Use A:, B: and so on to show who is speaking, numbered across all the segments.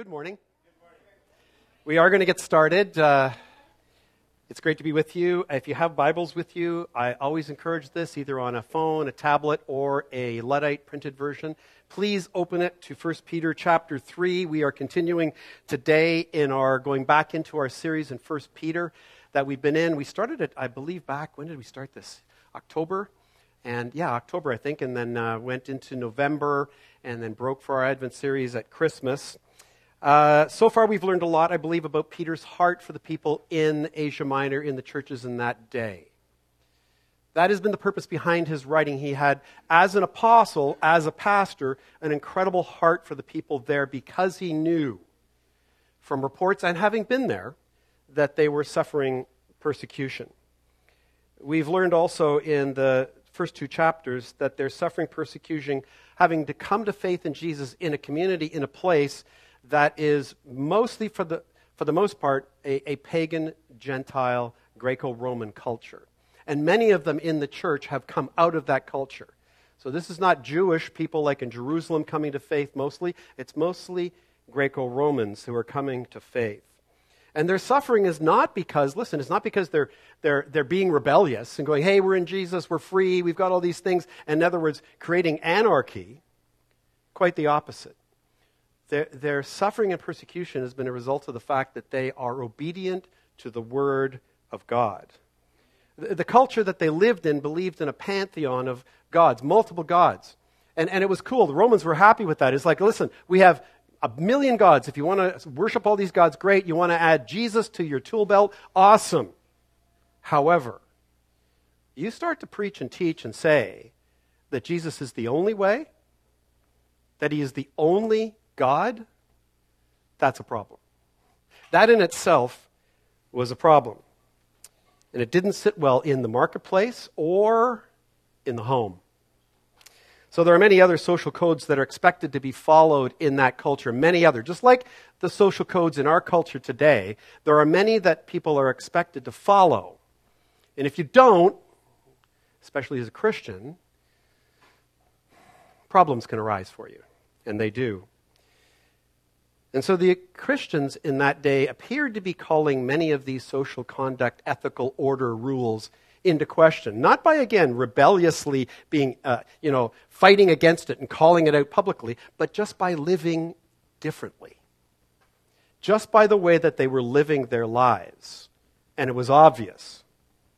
A: Good morning. We are going to get started. Uh, it's great to be with you. If you have Bibles with you, I always encourage this either on a phone, a tablet, or a Luddite printed version. Please open it to 1 Peter chapter 3. We are continuing today in our going back into our series in 1 Peter that we've been in. We started it, I believe, back. When did we start this? October? And yeah, October, I think, and then uh, went into November and then broke for our Advent series at Christmas. Uh, so far, we've learned a lot, I believe, about Peter's heart for the people in Asia Minor, in the churches in that day. That has been the purpose behind his writing. He had, as an apostle, as a pastor, an incredible heart for the people there because he knew from reports and having been there that they were suffering persecution. We've learned also in the first two chapters that they're suffering persecution, having to come to faith in Jesus in a community, in a place that is mostly, for the, for the most part, a, a pagan, Gentile, Greco Roman culture. And many of them in the church have come out of that culture. So this is not Jewish people like in Jerusalem coming to faith mostly. It's mostly Greco Romans who are coming to faith. And their suffering is not because, listen, it's not because they're, they're, they're being rebellious and going, hey, we're in Jesus, we're free, we've got all these things. In other words, creating anarchy. Quite the opposite. Their, their suffering and persecution has been a result of the fact that they are obedient to the Word of God. The, the culture that they lived in believed in a pantheon of gods, multiple gods. And, and it was cool. The Romans were happy with that. It's like, listen, we have a million gods. If you want to worship all these gods, great. You want to add Jesus to your tool belt, awesome. However, you start to preach and teach and say that Jesus is the only way, that he is the only God, that's a problem. That in itself was a problem. And it didn't sit well in the marketplace or in the home. So there are many other social codes that are expected to be followed in that culture. Many other. Just like the social codes in our culture today, there are many that people are expected to follow. And if you don't, especially as a Christian, problems can arise for you. And they do. And so the Christians in that day appeared to be calling many of these social conduct, ethical order rules into question. Not by, again, rebelliously being, uh, you know, fighting against it and calling it out publicly, but just by living differently. Just by the way that they were living their lives. And it was obvious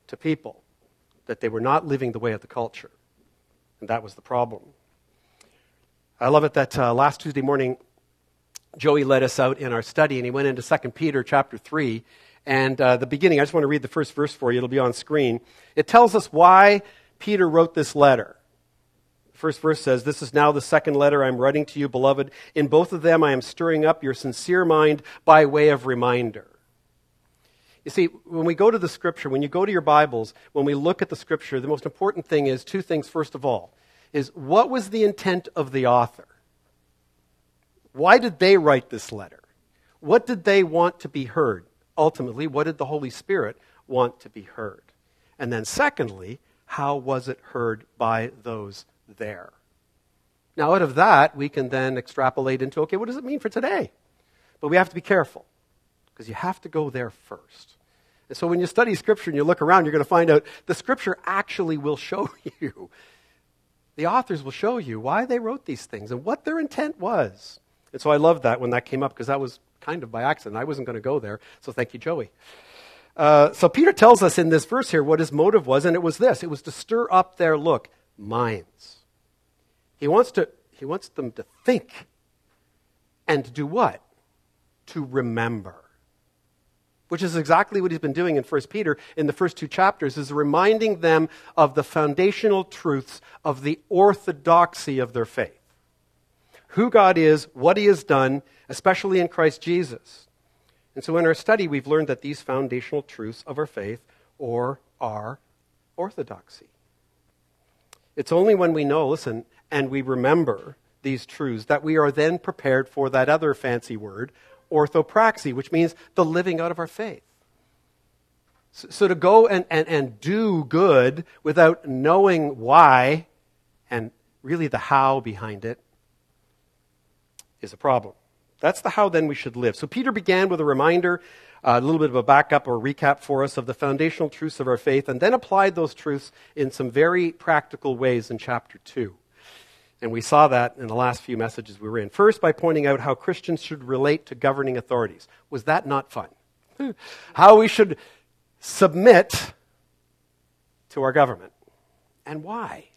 A: to people that they were not living the way of the culture. And that was the problem. I love it that uh, last Tuesday morning, Joey led us out in our study, and he went into 2 Peter chapter 3. And uh, the beginning, I just want to read the first verse for you. It'll be on screen. It tells us why Peter wrote this letter. The first verse says, This is now the second letter I'm writing to you, beloved. In both of them, I am stirring up your sincere mind by way of reminder. You see, when we go to the scripture, when you go to your Bibles, when we look at the scripture, the most important thing is two things, first of all, is what was the intent of the author? Why did they write this letter? What did they want to be heard? Ultimately, what did the Holy Spirit want to be heard? And then, secondly, how was it heard by those there? Now, out of that, we can then extrapolate into okay, what does it mean for today? But we have to be careful because you have to go there first. And so, when you study Scripture and you look around, you're going to find out the Scripture actually will show you. The authors will show you why they wrote these things and what their intent was. And so I loved that when that came up because that was kind of by accident. I wasn't going to go there. So thank you, Joey. Uh, so Peter tells us in this verse here what his motive was, and it was this it was to stir up their look, minds. He wants, to, he wants them to think and to do what? To remember. Which is exactly what he's been doing in 1 Peter in the first two chapters, is reminding them of the foundational truths of the orthodoxy of their faith who God is, what He has done, especially in Christ Jesus. And so in our study, we've learned that these foundational truths of our faith or are orthodoxy. It's only when we know, listen, and we remember these truths that we are then prepared for that other fancy word, orthopraxy, which means the living out of our faith. So, so to go and, and, and do good without knowing why and really the how behind it is a problem. That's the how then we should live. So Peter began with a reminder, uh, a little bit of a backup or recap for us of the foundational truths of our faith, and then applied those truths in some very practical ways in chapter 2. And we saw that in the last few messages we were in. First, by pointing out how Christians should relate to governing authorities. Was that not fun? how we should submit to our government. And why?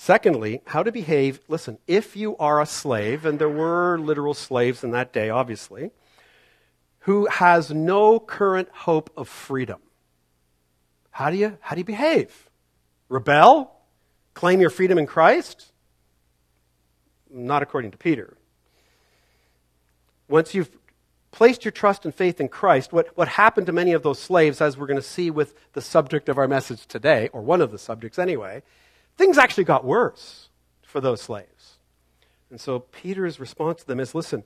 A: Secondly, how to behave. Listen, if you are a slave, and there were literal slaves in that day, obviously, who has no current hope of freedom, how do you, how do you behave? Rebel? Claim your freedom in Christ? Not according to Peter. Once you've placed your trust and faith in Christ, what, what happened to many of those slaves, as we're going to see with the subject of our message today, or one of the subjects anyway, things actually got worse for those slaves. And so Peter's response to them is listen,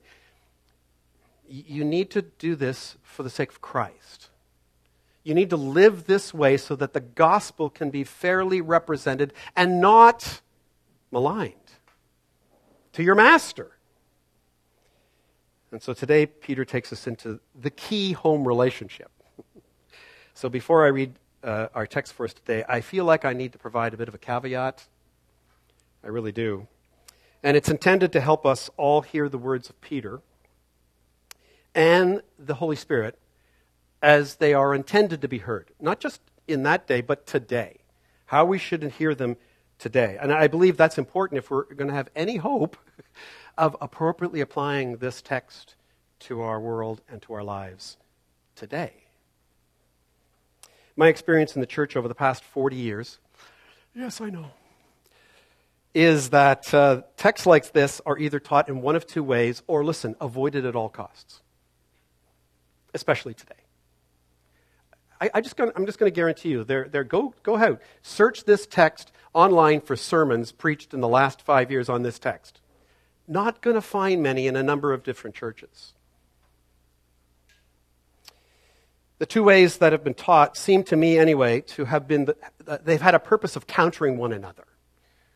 A: you need to do this for the sake of Christ. You need to live this way so that the gospel can be fairly represented and not maligned to your master. And so today, Peter takes us into the key home relationship. so before I read uh, our text for us today, I feel like I need to provide a bit of a caveat. I really do. And it's intended to help us all hear the words of Peter and the Holy Spirit as they are intended to be heard. Not just in that day, but today. How we should hear them today. And I believe that's important if we're going to have any hope of appropriately applying this text to our world and to our lives today. My experience in the church over the past 40 years, yes, I know, is that uh, texts like this are either taught in one of two ways or, listen, avoided at all costs, especially today. I, I just gonna, I'm just going to guarantee you, there, there, go, go ahead, search this text online for sermons preached in the last five years on this text. Not going to find many in a number of different churches. The two ways that have been taught seem to me, anyway, to have been, the, uh, they've had a purpose of countering one another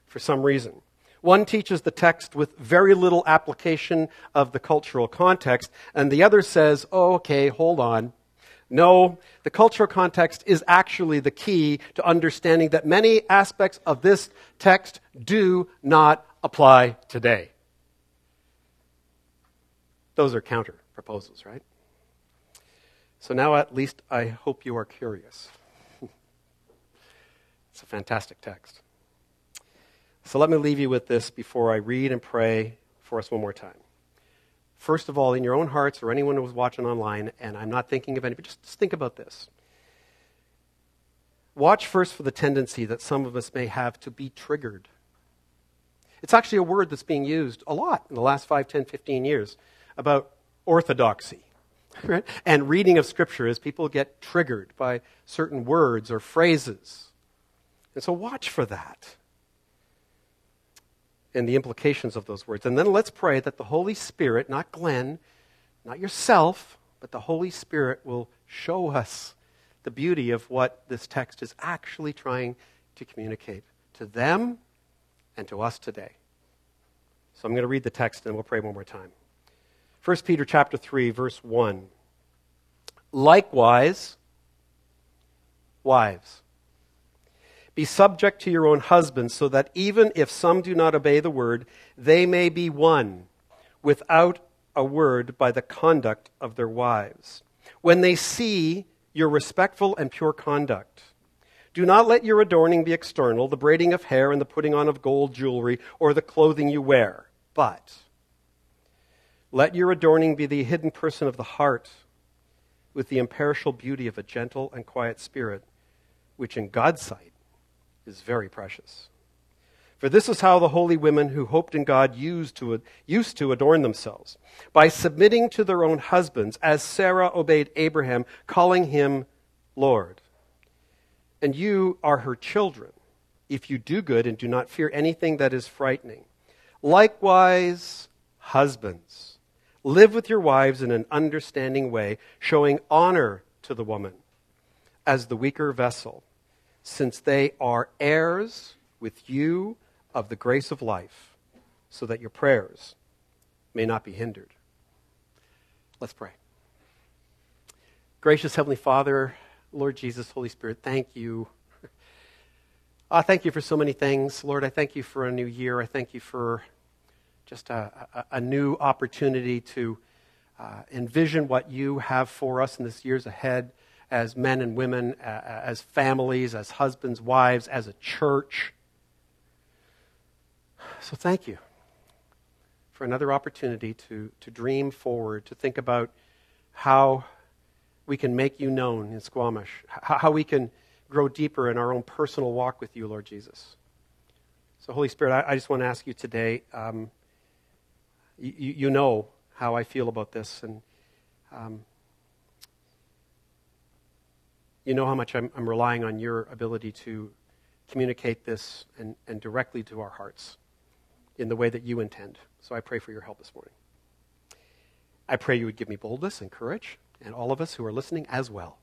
A: for some reason. One teaches the text with very little application of the cultural context, and the other says, oh, okay, hold on. No, the cultural context is actually the key to understanding that many aspects of this text do not apply today. Those are counter proposals, right? So now at least I hope you are curious. it's a fantastic text. So let me leave you with this before I read and pray for us one more time. First of all, in your own hearts or anyone who was watching online, and I'm not thinking of anybody, just, just think about this. Watch first for the tendency that some of us may have to be triggered. It's actually a word that's being used a lot in the last 5, 10, 15 years about orthodoxy. Right? And reading of Scripture as people get triggered by certain words or phrases. And so watch for that and the implications of those words. And then let's pray that the Holy Spirit, not Glenn, not yourself, but the Holy Spirit will show us the beauty of what this text is actually trying to communicate to them and to us today. So I'm going to read the text and we'll pray one more time. 1 Peter chapter 3 verse 1. Likewise, wives, be subject to your own husbands, so that even if some do not obey the word, they may be won without a word by the conduct of their wives. When they see your respectful and pure conduct, do not let your adorning be external, the braiding of hair and the putting on of gold jewelry, or the clothing you wear, but let your adorning be the hidden person of the heart, with the imperishable beauty of a gentle and quiet spirit, which in God's sight is very precious. For this is how the holy women who hoped in God used to, used to adorn themselves, by submitting to their own husbands, as Sarah obeyed Abraham, calling him Lord. And you are her children, if you do good and do not fear anything that is frightening. Likewise, husbands Live with your wives in an understanding way, showing honor to the woman as the weaker vessel, since they are heirs with you of the grace of life, so that your prayers may not be hindered. Let's pray. Gracious Heavenly Father, Lord Jesus, Holy Spirit, thank you. Uh, thank you for so many things. Lord, I thank you for a new year. I thank you for just a, a, a new opportunity to uh, envision what you have for us in this years ahead as men and women, uh, as families, as husbands, wives, as a church. So thank you for another opportunity to, to dream forward, to think about how we can make you known in Squamish, how we can grow deeper in our own personal walk with you, Lord Jesus. So, Holy Spirit, I, I just want to ask you today um, you, you, know how I feel about this, and um, you know how much I'm, I'm, relying on your ability to communicate this and, and directly to our hearts in the way that you intend. So I pray for your help this morning. I pray you would give me boldness and courage, and all of us who are listening as well.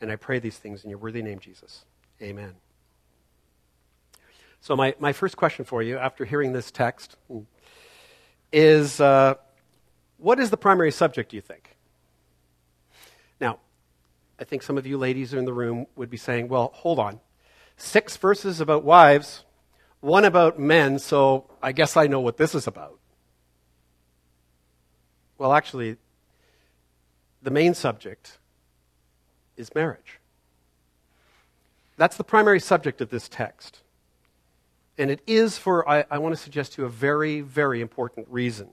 A: And I pray these things in your worthy name, Jesus. Amen. So, my, my first question for you after hearing this text is uh, what is the primary subject, do you think? Now, I think some of you ladies in the room would be saying, well, hold on. Six verses about wives, one about men, so I guess I know what this is about. Well, actually, the main subject is marriage. That's the primary subject of this text. And it is for, I, I, want to suggest to you, a very, very important reason.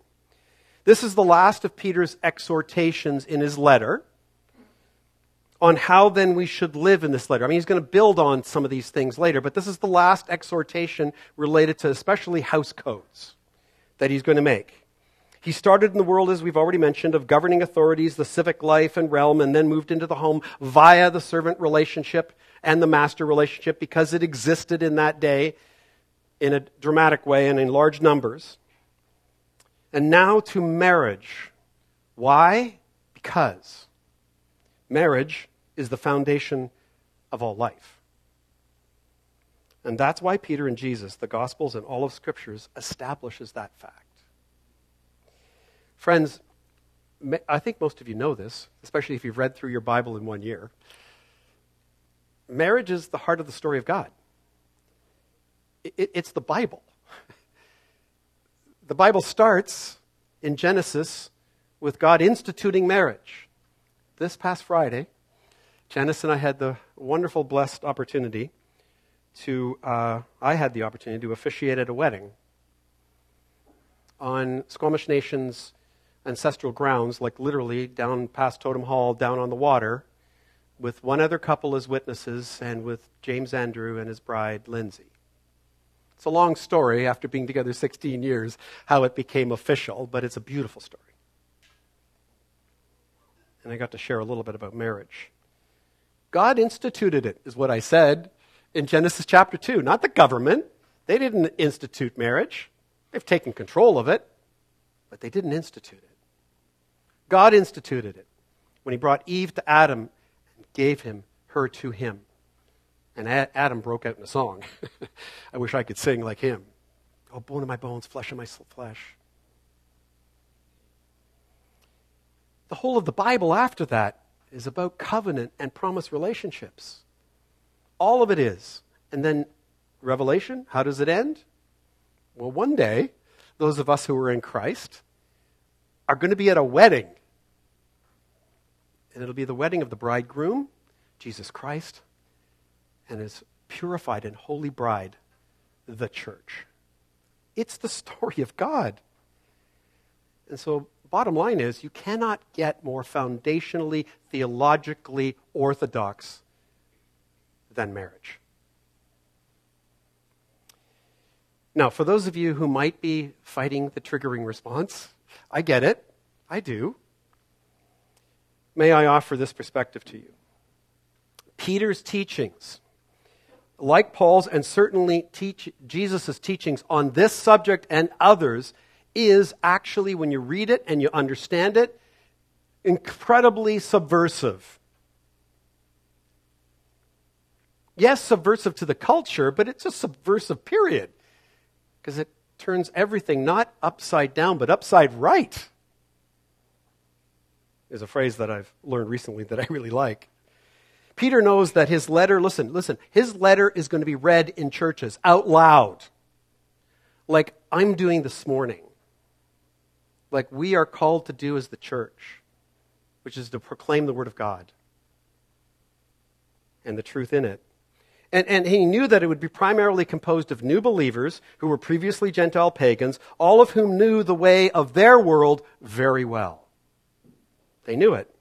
A: This is the last of Peter's exhortations in his letter on how then we should live in this letter. I mean, he's going to build on some of these things later, but this is the last exhortation related to especially house codes that he's going to make. He started in the world, as we've already mentioned, of governing authorities, the civic life and realm, and then moved into the home via the servant relationship and the master relationship because it existed in that day in a dramatic way and in large numbers. And now to marriage. Why? Because marriage is the foundation of all life. And that's why Peter and Jesus, the Gospels and all of Scriptures, establishes that fact. Friends, I think most of you know this, especially if you've read through your Bible in one year. Marriage is the heart of the story of God. It's the Bible. The Bible starts in Genesis with God instituting marriage. This past Friday, Janice and I had the wonderful, blessed opportunity to, uh, I had the opportunity to officiate at a wedding on Squamish Nation's ancestral grounds, like literally down past Totem Hall, down on the water, with one other couple as witnesses and with James Andrew and his bride, Lindsay. It's a long story after being together 16 years, how it became official, but it's a beautiful story. And I got to share a little bit about marriage. God instituted it, is what I said in Genesis chapter 2, not the government. They didn't institute marriage, they've taken control of it, but they didn't institute it. God instituted it when he brought Eve to Adam and gave him her to him. And Adam broke out in a song. I wish I could sing like him. Oh, bone of my bones, flesh of my flesh. The whole of the Bible after that is about covenant and promise relationships. All of it is. And then Revelation, how does it end? Well, one day, those of us who are in Christ are going to be at a wedding and it'll be the wedding of the bridegroom, Jesus Christ, and his purified and holy bride, the church. It's the story of God. And so, bottom line is, you cannot get more foundationally, theologically orthodox than marriage. Now, for those of you who might be fighting the triggering response, I get it. I do may I offer this perspective to you. Peter's teachings, like Paul's and certainly teach, Jesus' teachings on this subject and others, is actually, when you read it and you understand it, incredibly subversive. Yes, subversive to the culture, but it's a subversive period because it turns everything not upside down, but upside right. Is a phrase that I've learned recently that I really like. Peter knows that his letter, listen, listen, his letter is going to be read in churches out loud, like I'm doing this morning, like we are called to do as the church, which is to proclaim the Word of God and the truth in it. And, and he knew that it would be primarily composed of new believers who were previously Gentile pagans, all of whom knew the way of their world very well. They knew it.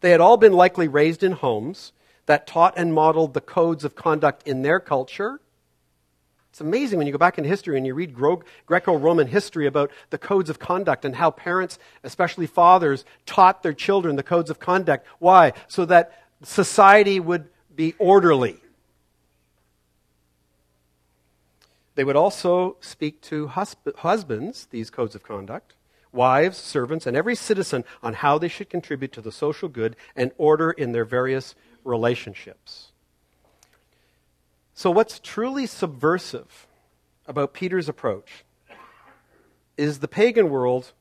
A: They had all been likely raised in homes that taught and modeled the codes of conduct in their culture. It's amazing when you go back in history and you read Greco Roman history about the codes of conduct and how parents, especially fathers, taught their children the codes of conduct. Why? So that society would be orderly. They would also speak to husb- husbands, these codes of conduct, wives, servants, and every citizen on how they should contribute to the social good and order in their various relationships. So, what's truly subversive about Peter's approach is the pagan world,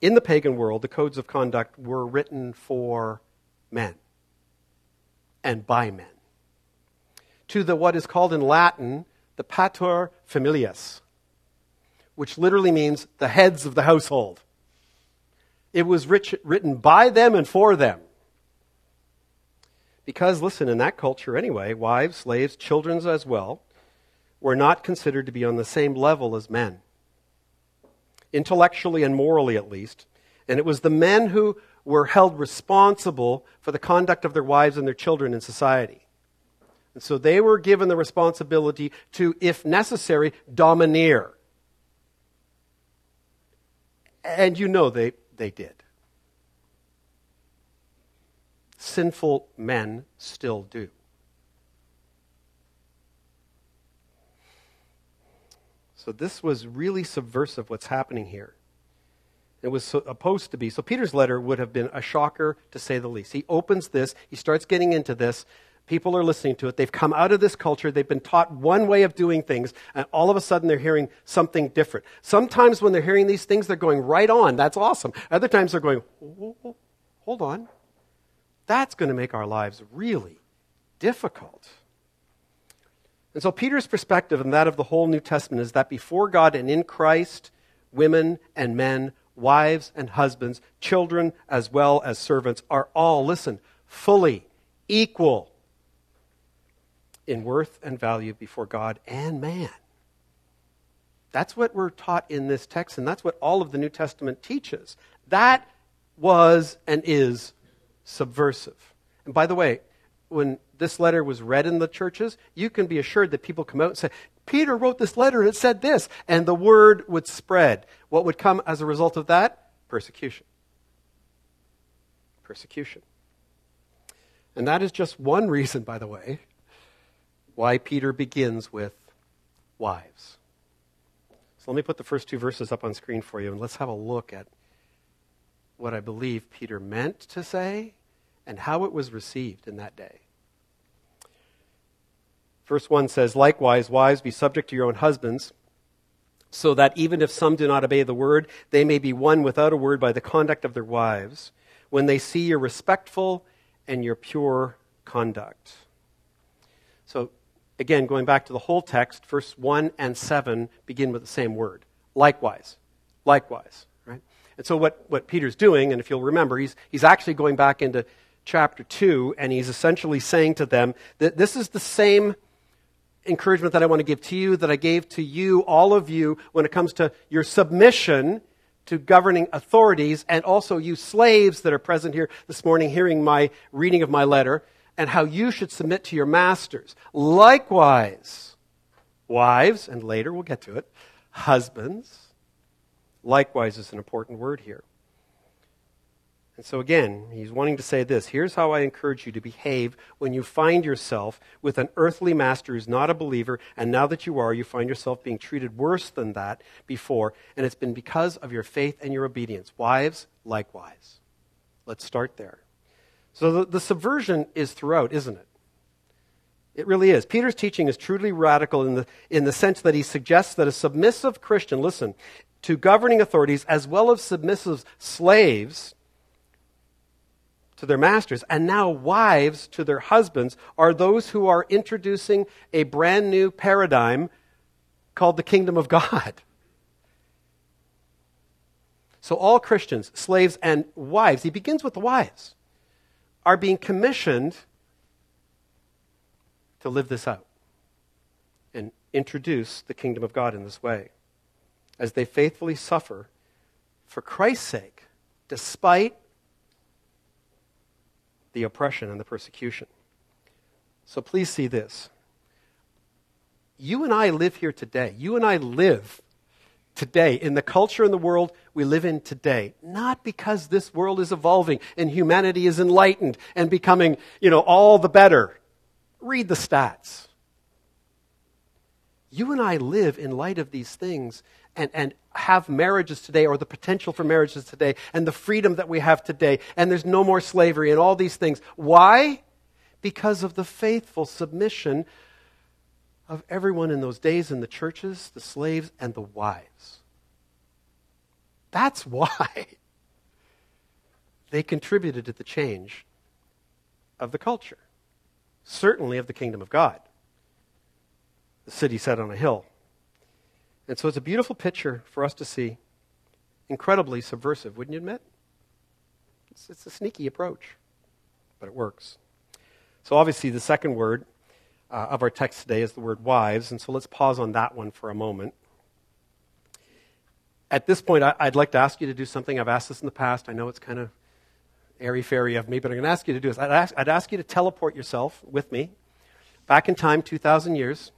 A: in the pagan world, the codes of conduct were written for men and by men. To the what is called in Latin the pater familias, which literally means the heads of the household. It was rich, written by them and for them. Because, listen, in that culture anyway, wives, slaves, children as well, were not considered to be on the same level as men, intellectually and morally at least. And it was the men who were held responsible for the conduct of their wives and their children in society. And so they were given the responsibility to, if necessary, domineer. And you know they, they did. Sinful men still do. So this was really subversive what's happening here. It was supposed to be. So Peter's letter would have been a shocker to say the least. He opens this, he starts getting into this. People are listening to it. They've come out of this culture. They've been taught one way of doing things, and all of a sudden they're hearing something different. Sometimes when they're hearing these things, they're going right on. That's awesome. Other times they're going, hold on. That's going to make our lives really difficult. And so, Peter's perspective and that of the whole New Testament is that before God and in Christ, women and men, wives and husbands, children as well as servants are all, listen, fully equal in worth and value before God and man. That's what we're taught in this text, and that's what all of the New Testament teaches. That was and is subversive. And by the way, when this letter was read in the churches, you can be assured that people come out and say, Peter wrote this letter and it said this, and the word would spread. What would come as a result of that? Persecution. Persecution. And that is just one reason, by the way, why Peter begins with wives. So let me put the first two verses up on screen for you, and let's have a look at what I believe Peter meant to say and how it was received in that day. Verse 1 says, Likewise, wives, be subject to your own husbands, so that even if some do not obey the word, they may be won without a word by the conduct of their wives, when they see your respectful and your pure conduct. So, again, going back to the whole text, verse 1 and 7 begin with the same word. Likewise. Likewise. And so, what, what Peter's doing, and if you'll remember, he's, he's actually going back into chapter 2, and he's essentially saying to them that this is the same encouragement that I want to give to you, that I gave to you, all of you, when it comes to your submission to governing authorities, and also you slaves that are present here this morning hearing my reading of my letter, and how you should submit to your masters. Likewise, wives, and later we'll get to it, husbands Likewise is an important word here. And so, again, he's wanting to say this here's how I encourage you to behave when you find yourself with an earthly master who's not a believer, and now that you are, you find yourself being treated worse than that before, and it's been because of your faith and your obedience. Wives, likewise. Let's start there. So, the, the subversion is throughout, isn't it? It really is. Peter's teaching is truly radical in the, in the sense that he suggests that a submissive Christian, listen, to governing authorities as well as submissive slaves to their masters, and now wives to their husbands, are those who are introducing a brand new paradigm called the kingdom of God. So, all Christians, slaves and wives, he begins with the wives, are being commissioned to live this out and introduce the kingdom of God in this way as they faithfully suffer for Christ's sake, despite the oppression and the persecution. So please see this. You and I live here today. You and I live today in the culture and the world we live in today not because this world is evolving and humanity is enlightened and becoming you know all the better read the stats you and i live in light of these things and, and have marriages today or the potential for marriages today and the freedom that we have today and there's no more slavery and all these things why because of the faithful submission of everyone in those days in the churches, the slaves, and the wives. That's why they contributed to the change of the culture, certainly of the kingdom of God. The city set on a hill. And so it's a beautiful picture for us to see. Incredibly subversive, wouldn't you admit? It's, it's a sneaky approach, but it works. So, obviously, the second word uh, of our text today is the word wives, and so let's pause on that one for a moment. At this point, I, would like to ask you to do something. I've asked this in the past. I know it's kind of airy fairy of me, but I'm going to ask you to do this. I'd ask, I'd ask you to teleport yourself with me back in time, 2,000 years,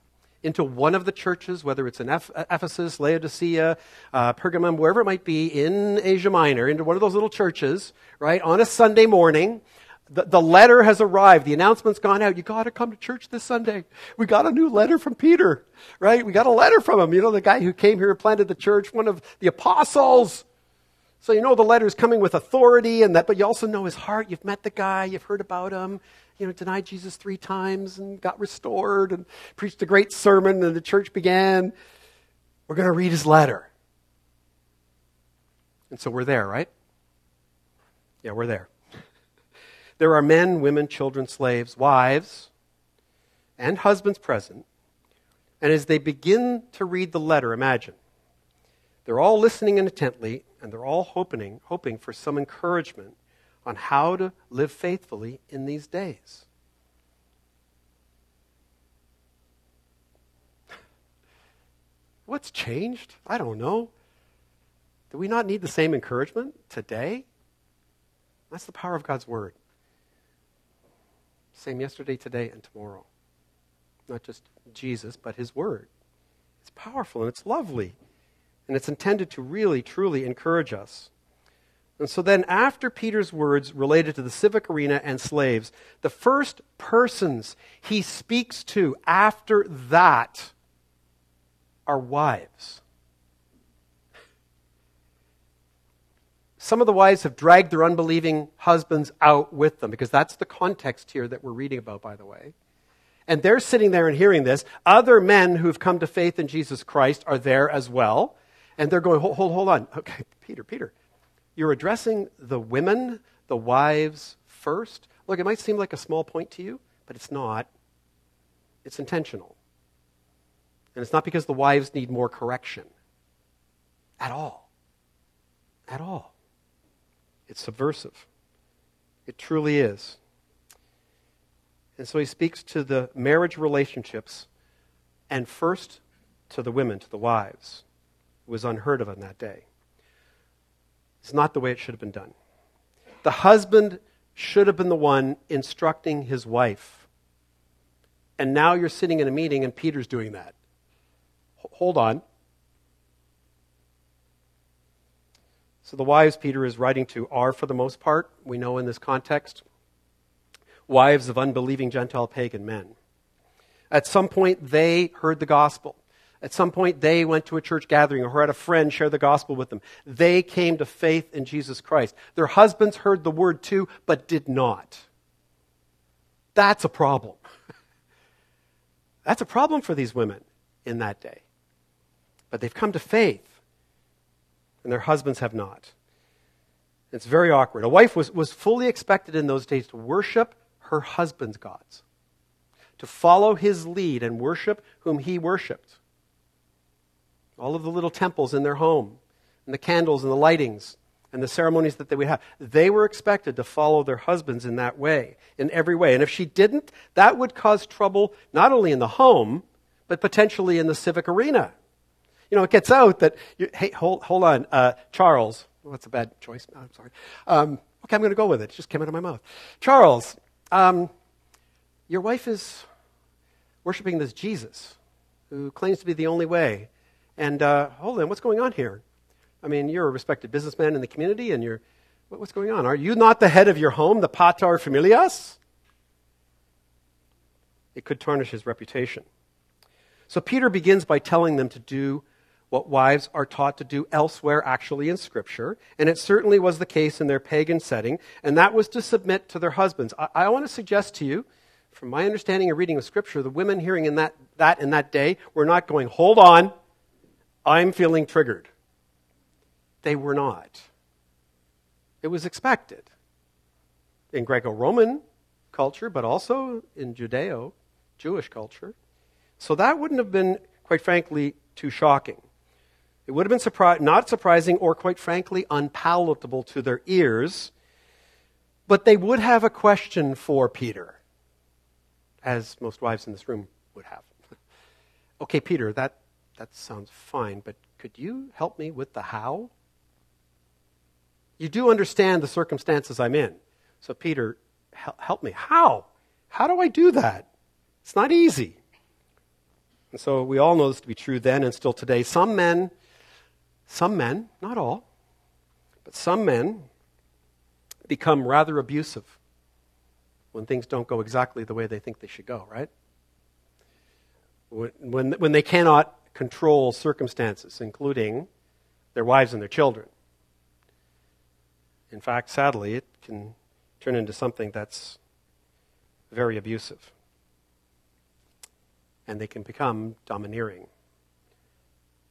A: into one of the churches, whether it's in Ephesus, Laodicea, uh, Pergamum, wherever it might be in Asia Minor, into one of those little churches, right, on a Sunday morning the, the letter has arrived. The announcement's gone out. You got to come to church this Sunday. We got a new letter from Peter, right? We got a letter from him. You know, the guy who came here and planted the church, one of the apostles. So you know the letter's coming with authority and that, but you also know his heart. You've met the guy. You've heard about him. You know, denied Jesus three times and got restored and preached a great sermon and the church began. We're going to read his letter. And so we're there, right? Yeah, we're there. There are men, women, children, slaves, wives, and husbands present. And as they begin to read the letter, imagine, they're all listening intently, and they're all hoping, hoping for some encouragement on how to live faithfully in these days. What's changed? I don't know. Do we not need the same encouragement today? That's the power of God's Word. Same yesterday, today, and tomorrow. Not just Jesus, but His Word. It's powerful and it's lovely. And it's intended to really, truly encourage us. And so then, after Peter's words related to the civic arena and slaves, the first persons he speaks to after that are wives. Some of the wives have dragged their unbelieving husbands out with them, because that's the context here that we're reading about, by the way. And they're sitting there and hearing this. Other men who've come to faith in Jesus Christ are there as well. And they're going, hold, hold, hold on. Okay, Peter, Peter, you're addressing the women, the wives first. Look, it might seem like a small point to you, but it's not. It's intentional. And it's not because the wives need more correction at all. At all. It's subversive. It truly is. And so he speaks to the marriage relationships and first to the women, to the wives. It was unheard of on that day. It's not the way it should have been done. The husband should have been the one instructing his wife. And now you're sitting in a meeting and Peter's doing that. Hold on. So the wives Peter is writing to are, for the most part, we know in this context, wives of unbelieving Gentile pagan men. At some point, they heard the gospel. At some point, they went to a church gathering or had a friend share the gospel with them. They came to faith in Jesus Christ. Their husbands heard the word too, but did not. That's a problem. That's a problem for these women in that day. But they've come to faith, and their husbands have not. It's very awkward. A wife was, was fully expected in those days to worship her husband's gods, to follow his lead and worship whom he worshiped. All of the little temples in their home, and the candles and the lightings, and the ceremonies that they would have. They were expected to follow their husbands in that way, in every way. And if she didn't, that would cause trouble not only in the home, but potentially in the civic arena. You know, it gets out that, you, hey, hold, hold on, uh, Charles. Well, that's a bad choice. I'm sorry. Um, okay, I'm going to go with it. It just came out of my mouth. Charles, um, your wife is worshiping this Jesus who claims to be the only way. And uh, hold on, what's going on here? I mean, you're a respected businessman in the community, and you're. What's going on? Are you not the head of your home, the pater familias? It could tarnish his reputation. So Peter begins by telling them to do what wives are taught to do elsewhere, actually in Scripture, and it certainly was the case in their pagan setting, and that was to submit to their husbands. I, I want to suggest to you, from my understanding of reading of Scripture, the women hearing in that, that in that day were not going, hold on, I'm feeling triggered. They were not. It was expected in Greco Roman culture, but also in Judeo Jewish culture. So that wouldn't have been, quite frankly, too shocking. It would have been surpri- not surprising or, quite frankly, unpalatable to their ears, but they would have a question for Peter, as most wives in this room would have. okay, Peter, that, that sounds fine, but could you help me with the how? You do understand the circumstances I'm in. So, Peter, help me. How? How do I do that? It's not easy. And so we all know this to be true then and still today. Some men, some men, not all, but some men become rather abusive when things don't go exactly the way they think they should go, right? When, when, when they cannot control circumstances, including their wives and their children. In fact, sadly, it can turn into something that's very abusive. And they can become domineering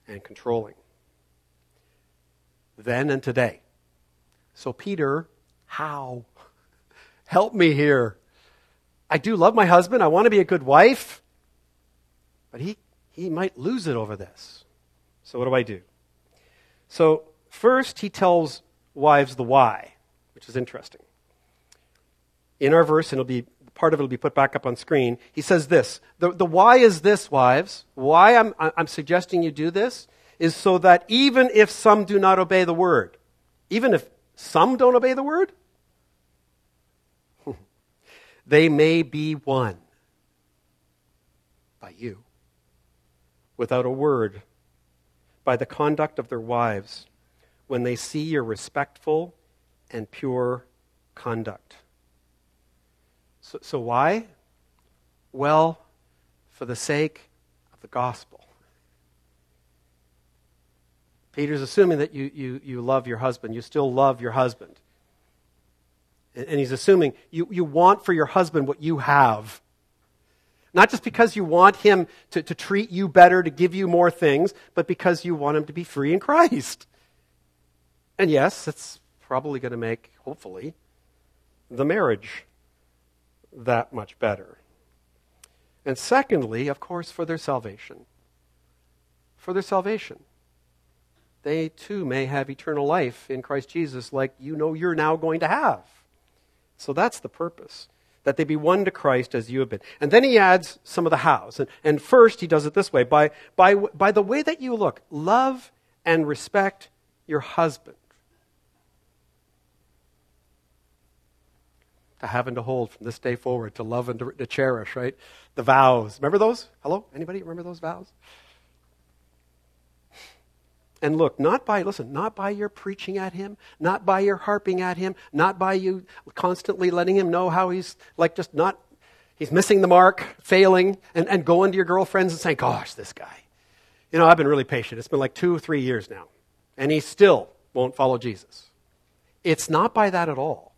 A: and controlling. Then and today. So, Peter, how? Help me here. I do love my husband. I want to be a good wife. But he, he might lose it over this. So, what do I do? So, first, he tells wives the why, which is interesting. In our verse, and it'll be part of it will be put back up on screen. He says this: the, the why is this, wives. Why I'm, I'm suggesting you do this is so that even if some do not obey the word, even if some don't obey the word, they may be won by you without a word by the conduct of their wives when they see your respectful and pure conduct. So, so why? Well, for the sake of the gospel. Peter's assuming that you, you, you love your husband. You still love your husband. And, and he's assuming you, you want for your husband what you have. Not just because you want him to, to treat you better, to give you more things, but because you want him to be free in Christ. And yes, it's probably going to make, hopefully, the marriage that much better. And secondly, of course, for their salvation. For their salvation. They too may have eternal life in Christ Jesus, like you know you're now going to have. So that's the purpose that they be won to Christ as you have been. And then he adds some of the hows. And, and first, he does it this way by, by, by the way that you look, love and respect your husband. to have and to hold from this day forward, to love and to, to cherish, right? The vows. Remember those? Hello? Anybody remember those vows? And look, not by, listen, not by your preaching at him, not by your harping at him, not by you constantly letting him know how he's like just not, he's missing the mark, failing, and, and going to your girlfriends and saying, gosh, this guy. You know, I've been really patient. It's been like two or three years now, and he still won't follow Jesus. It's not by that at all.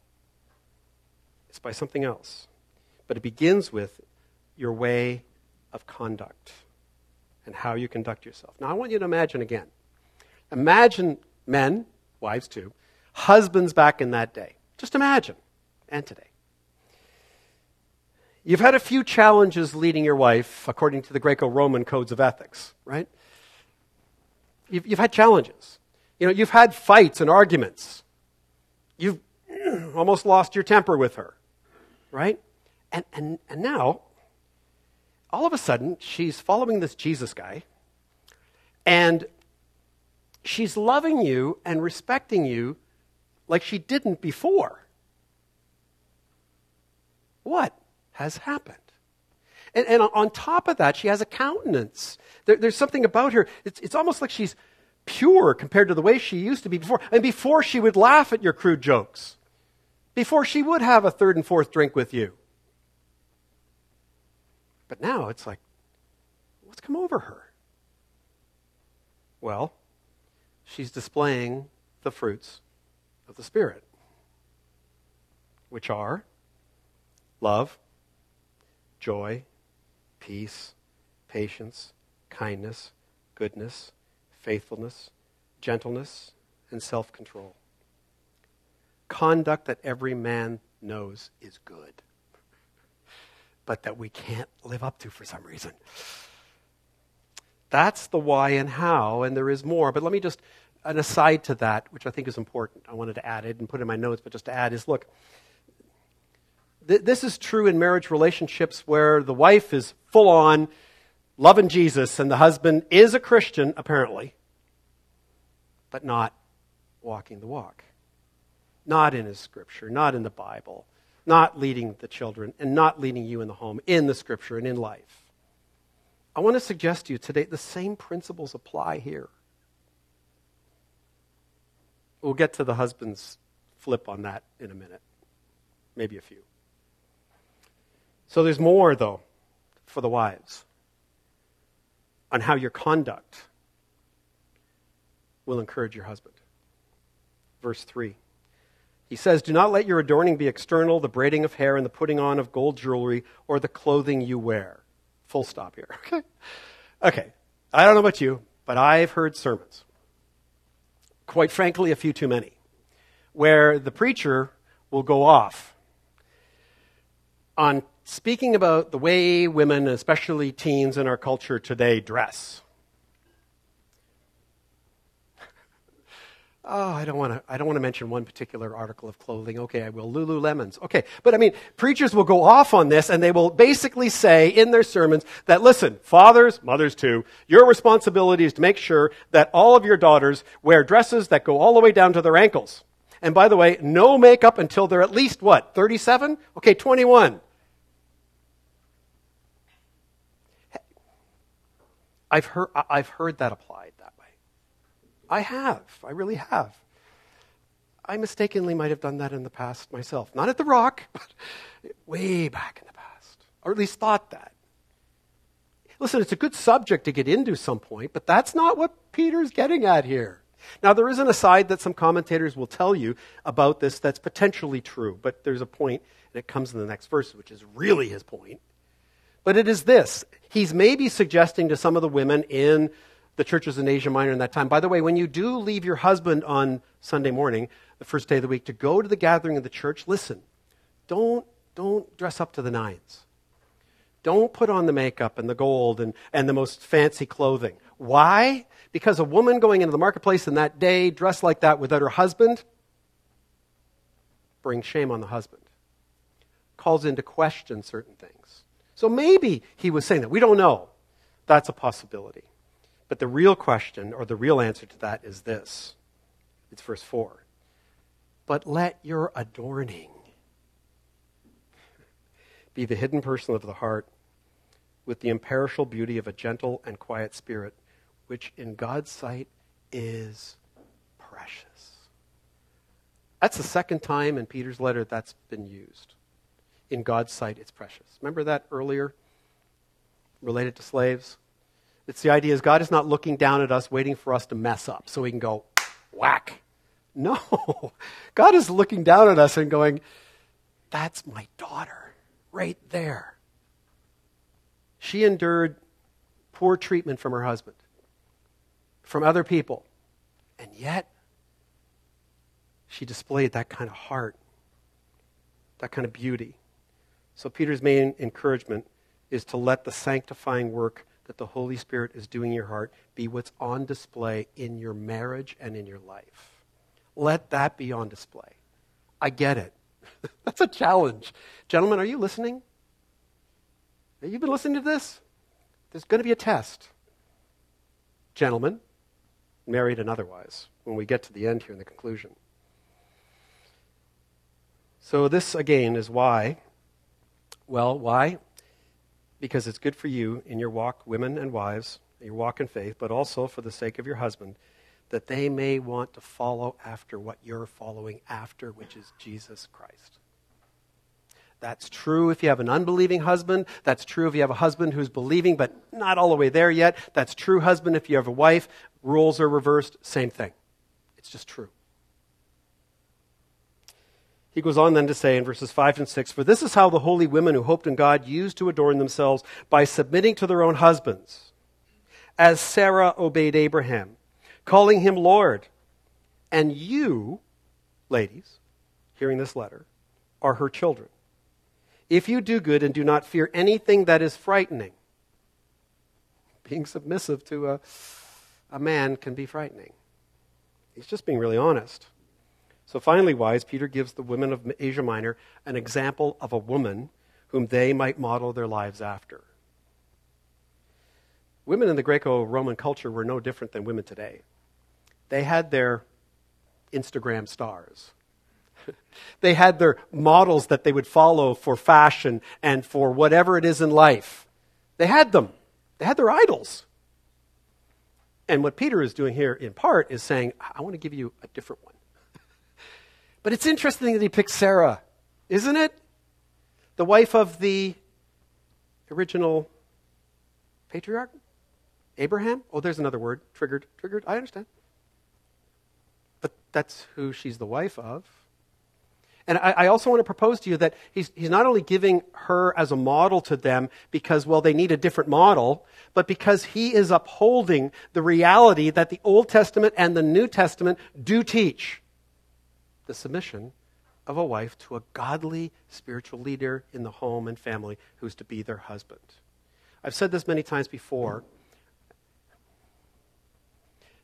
A: It's by something else. But it begins with your way of conduct and how you conduct yourself. Now, I want you to imagine again. Imagine men, wives too, husbands back in that day. Just imagine, and today. You've had a few challenges leading your wife according to the Greco Roman codes of ethics, right? You've, you've, had challenges. You know, you've had fights and arguments. You've almost lost your temper with her, right? And, and, and now, all of a sudden, she's following this Jesus guy, and she's loving you and respecting you like she didn't before. What has happened? And, and on top of that, she has a countenance. There, there's something about her. It's, it's almost like she's pure compared to the way she used to be before. And before she would laugh at your crude jokes, before she would have a third and fourth drink with you. But now it's like, what's come over her? Well, she's displaying the fruits of the Spirit, which are love, joy, peace, patience, kindness, goodness, faithfulness, gentleness, and self control. Conduct that every man knows is good, but that we can't live up to for some reason. That's the why and how, and there is more. But let me just, an aside to that, which I think is important. I wanted to add it and put it in my notes, but just to add is look, th- this is true in marriage relationships where the wife is full on loving Jesus and the husband is a Christian, apparently, but not walking the walk. Not in his scripture, not in the Bible, not leading the children, and not leading you in the home, in the scripture and in life. I want to suggest to you today the same principles apply here. We'll get to the husband's flip on that in a minute, maybe a few. So there's more, though, for the wives on how your conduct will encourage your husband. Verse 3. He says, Do not let your adorning be external, the braiding of hair and the putting on of gold jewelry, or the clothing you wear. Full stop here. Okay. Okay. I don't know about you, but I've heard sermons, quite frankly, a few too many, where the preacher will go off on speaking about the way women, especially teens in our culture today, dress. Oh, I don't want to. I don't want to mention one particular article of clothing. Okay, I will. Lululemons. Okay, but I mean, preachers will go off on this, and they will basically say in their sermons that listen, fathers, mothers too, your responsibility is to make sure that all of your daughters wear dresses that go all the way down to their ankles. And by the way, no makeup until they're at least what, 37? Okay, 21. I've heard, I've heard that applied. I have. I really have. I mistakenly might have done that in the past myself. Not at the rock, but way back in the past. Or at least thought that. Listen, it's a good subject to get into some point, but that's not what Peter's getting at here. Now, there is an aside that some commentators will tell you about this that's potentially true, but there's a point, and it comes in the next verse, which is really his point. But it is this he's maybe suggesting to some of the women in the churches in Asia Minor in that time. By the way, when you do leave your husband on Sunday morning, the first day of the week, to go to the gathering of the church, listen, don't, don't dress up to the nines. Don't put on the makeup and the gold and, and the most fancy clothing. Why? Because a woman going into the marketplace in that day dressed like that without her husband brings shame on the husband, calls into question certain things. So maybe he was saying that. We don't know. That's a possibility. But the real question, or the real answer to that, is this it's verse 4. But let your adorning be the hidden person of the heart with the imperishable beauty of a gentle and quiet spirit, which in God's sight is precious. That's the second time in Peter's letter that's been used in God's sight, it's precious. Remember that earlier related to slaves? It's the idea is God is not looking down at us waiting for us to mess up so he can go whack. No. God is looking down at us and going, that's my daughter right there. She endured poor treatment from her husband, from other people, and yet she displayed that kind of heart, that kind of beauty. So, Peter's main encouragement is to let the sanctifying work that the Holy Spirit is doing in your heart be what's on display in your marriage and in your life. Let that be on display. I get it. That's a challenge. Gentlemen, are you listening? Have you been listening to this? There's going to be a test. Gentlemen, married and otherwise, when we get to the end here in the conclusion. So, this again is why. Well, why? Because it's good for you in your walk, women and wives, your walk in faith, but also for the sake of your husband, that they may want to follow after what you're following after, which is Jesus Christ. That's true if you have an unbelieving husband. That's true if you have a husband who's believing but not all the way there yet. That's true, husband, if you have a wife. Rules are reversed. Same thing. It's just true. He goes on then to say in verses 5 and 6 For this is how the holy women who hoped in God used to adorn themselves by submitting to their own husbands, as Sarah obeyed Abraham, calling him Lord. And you, ladies, hearing this letter, are her children if you do good and do not fear anything that is frightening. Being submissive to a, a man can be frightening. He's just being really honest. So finally, wise, Peter gives the women of Asia Minor an example of a woman whom they might model their lives after. Women in the Greco Roman culture were no different than women today. They had their Instagram stars. they had their models that they would follow for fashion and for whatever it is in life. They had them, they had their idols. And what Peter is doing here, in part, is saying, I want to give you a different one. But it's interesting that he picks Sarah, isn't it? The wife of the original patriarch? Abraham? Oh, there's another word. Triggered. Triggered. I understand. But that's who she's the wife of. And I, I, also want to propose to you that he's, he's not only giving her as a model to them because, well, they need a different model, but because he is upholding the reality that the Old Testament and the New Testament do teach the submission of a wife to a godly spiritual leader in the home and family who's to be their husband. I've said this many times before.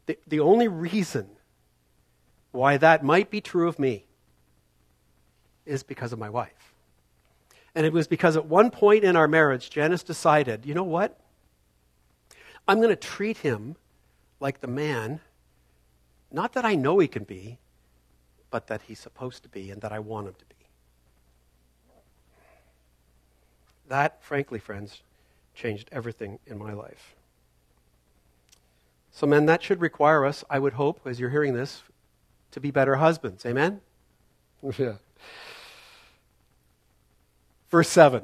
A: The, the only reason why that might be true of me is because of my wife. And it was because at one point in our marriage, Janice decided, you know what? I'm going to treat him like the man, not that I know he can be, but that he's supposed to be and that I want him to be. That, frankly, friends, changed everything in my life. So, men, that should require us, I would hope, as you're hearing this, to be better husbands. Amen? Yeah. Verse 7.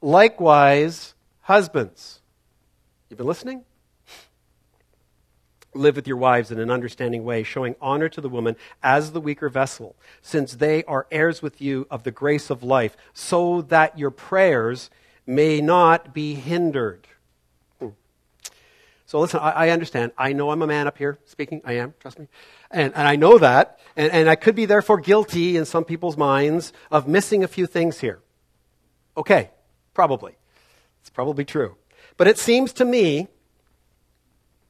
A: Likewise, husbands. You've been listening? Live with your wives in an understanding way, showing honor to the woman as the weaker vessel, since they are heirs with you of the grace of life, so that your prayers may not be hindered. So listen, I, I, understand. I know I'm a man up here speaking. I am, trust me. And, and I know that. And, and I could be therefore guilty in some people's minds of missing a few things here. Okay, probably. It's probably true. But it seems to me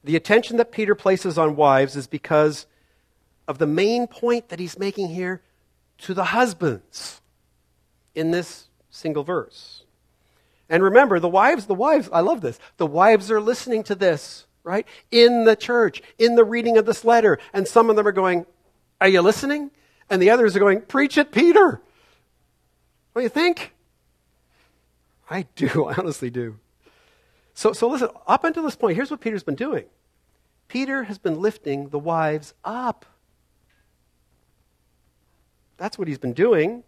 A: the attention that Peter places on wives is because of the main point that he's making here to the husbands in this single verse. And remember, the wives, the wives, I love this. The wives are listening to this, right? In the church, in the reading of this letter. And some of them are going, Are you listening? And the others are going, Preach it, Peter. What do you think? I do. I honestly do. So, so listen, up until this point, here's what Peter's been doing Peter has been lifting the wives up. That's what he's been doing.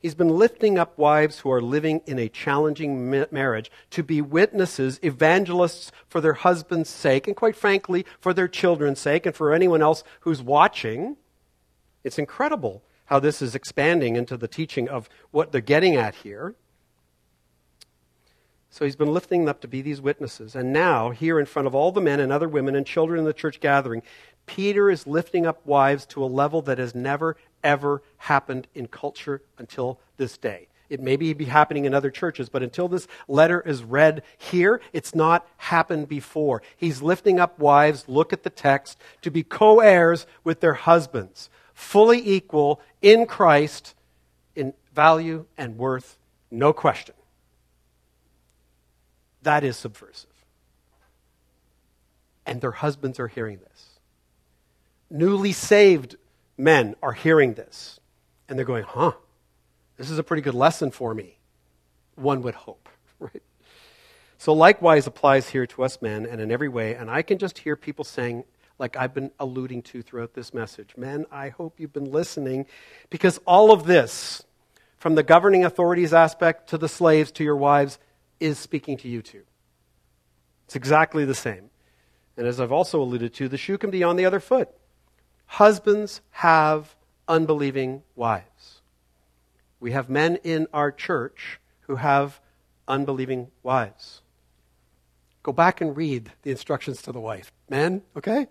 A: He's been lifting up wives who are living in a challenging marriage to be witnesses, evangelists for their husband's sake, and quite frankly, for their children's sake, and for anyone else who's watching. It's incredible how this is expanding into the teaching of what they're getting at here. So he's been lifting them up to be these witnesses. And now, here in front of all the men and other women and children in the church gathering, Peter is lifting up wives to a level that has never, ever happened in culture until this day. It may be happening in other churches, but until this letter is read here, it's not happened before. He's lifting up wives, look at the text, to be co heirs with their husbands, fully equal in Christ in value and worth, no question. That is subversive. And their husbands are hearing this. Newly saved men are hearing this. And they're going, huh, this is a pretty good lesson for me, one would hope, right? So, likewise applies here to us men and in every way. And I can just hear people saying, like I've been alluding to throughout this message, men, I hope you've been listening because all of this, from the governing authorities aspect to the slaves to your wives, is speaking to you too. It's exactly the same. And as I've also alluded to, the shoe can be on the other foot. Husbands have unbelieving wives. We have men in our church who have unbelieving wives. Go back and read the instructions to the wife. Men, okay?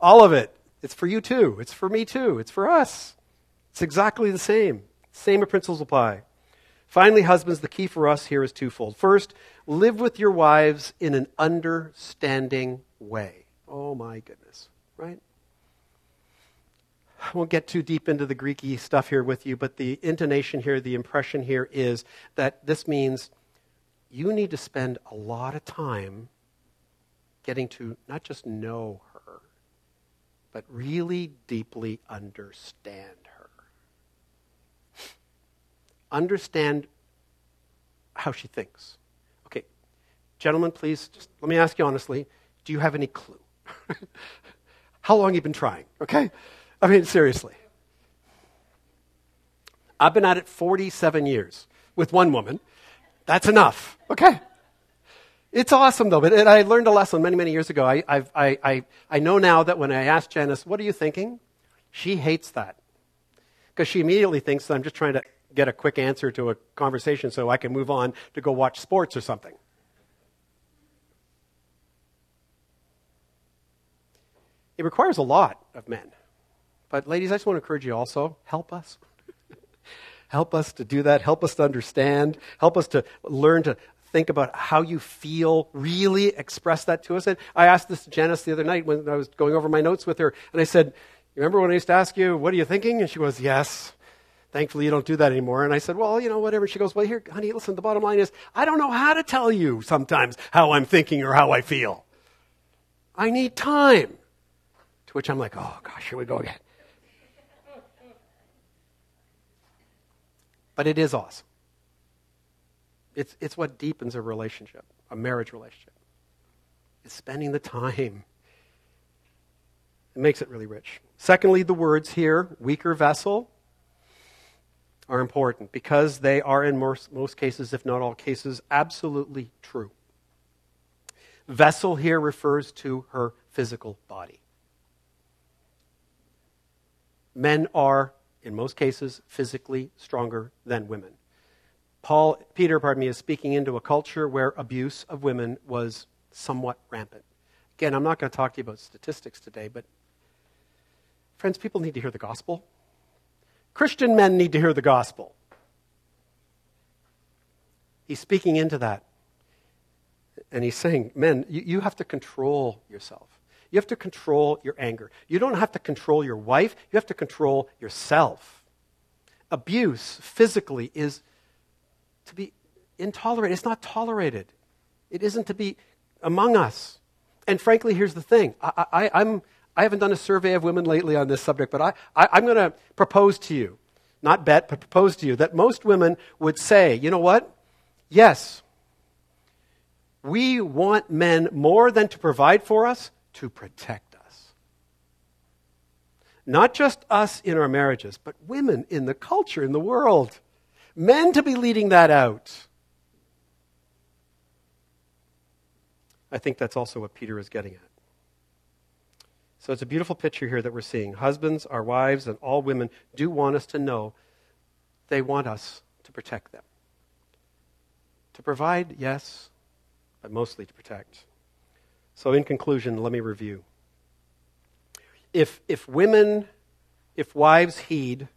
A: All of it. It's for you too. It's for me too. It's for us. It's exactly the same. Same principles apply. Finally, husbands, the key for us here is twofold. First, live with your wives in an understanding way. Oh my goodness, right? I won't get too deep into the Greeky stuff here with you, but the intonation here, the impression here is that this means you need to spend a lot of time getting to not just know her, but really deeply understand. Understand how she thinks. Okay, gentlemen, please, just let me ask you honestly do you have any clue? how long you been trying? Okay? I mean, seriously. I've been at it 47 years with one woman. That's enough. Okay. It's awesome, though. But I learned a lesson many, many years ago. I, I, I, I know now that when I ask Janice, what are you thinking? She hates that. Because she immediately thinks that I'm just trying to get a quick answer to a conversation so I can move on to go watch sports or something. It requires a lot of men. But, ladies, I just want to encourage you also help us. help us to do that. Help us to understand. Help us to learn to think about how you feel. Really express that to us. And I asked this to Janice the other night when I was going over my notes with her. And I said, Remember when I used to ask you, What are you thinking? And she goes, Yes. Thankfully, you don't do that anymore. And I said, Well, you know, whatever. She goes, Well, here, honey, listen, the bottom line is, I don't know how to tell you sometimes how I'm thinking or how I feel. I need time. To which I'm like, Oh, gosh, here we go again. But it is awesome. It's, it's what deepens a relationship, a marriage relationship. It's spending the time. It makes it really rich. Secondly, the words here, weaker vessel, are important because they are, in most, most cases, if not all cases, absolutely true. Vessel here refers to her physical body. Men are in most cases, physically stronger than women. Paul, Peter, pardon me, is speaking into a culture where abuse of women was somewhat rampant. Again, I'm not going to talk to you about statistics today, but friends, people need to hear the gospel. Christian men need to hear the gospel. He's speaking into that. And he's saying, men, you, you have to control yourself. You have to control your anger. You don't have to control your wife, you have to control yourself. Abuse physically is to be intolerant. It's not tolerated. It isn't to be among us. And frankly, here's the thing I, I, I'm, I haven't done a survey of women lately on this subject, but I, I, I'm going to propose to you, not bet, but propose to you, that most women would say, you know what? Yes, we want men more than to provide for us, to protect us. Not just us in our marriages, but women in the culture, in the world. Men to be leading that out. I think that's also what Peter is getting at. So it's a beautiful picture here that we're seeing. Husbands, our wives, and all women do want us to know they want us to protect them To provide, yes, but mostly to protect. So, in conclusion, let me review. If, if women, if wives heed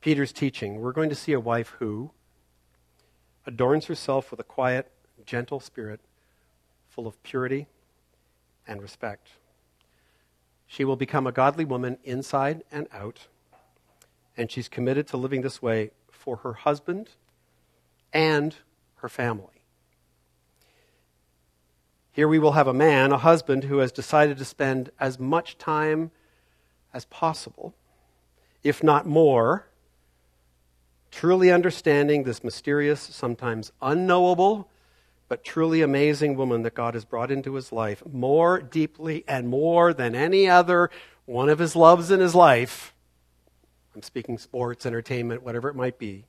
A: Peter's teaching, we're going to see a wife who adorns herself with a quiet, gentle spirit full of purity and respect. She will become a godly woman inside and out, and she's committed to living this way for her husband and her family. Here we will have a man, a husband, who has decided to spend as much time as possible, if not more, truly understanding this mysterious, sometimes unknowable, but truly amazing woman that God has brought into his life more deeply and more than any other one of his loves in his life. I'm speaking sports, entertainment, whatever it might be.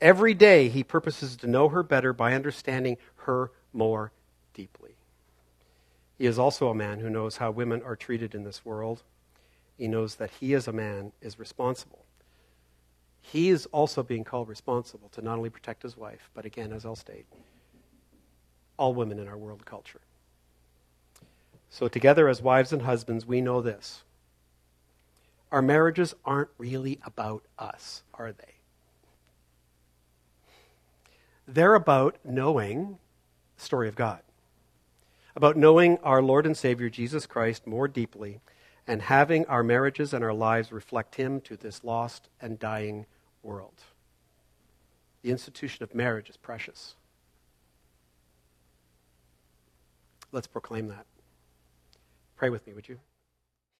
A: Every day, he purposes to know her better by understanding her more deeply. He is also a man who knows how women are treated in this world. He knows that he, as a man, is responsible. He is also being called responsible to not only protect his wife, but again, as I'll state, all women in our world culture. So, together as wives and husbands, we know this. Our marriages aren't really about us, are they? They're about knowing the story of God, about knowing our Lord and Savior Jesus Christ more deeply, and having our marriages and our lives reflect Him to this lost and dying world. The institution of marriage is precious. Let's proclaim that. Pray with me, would you?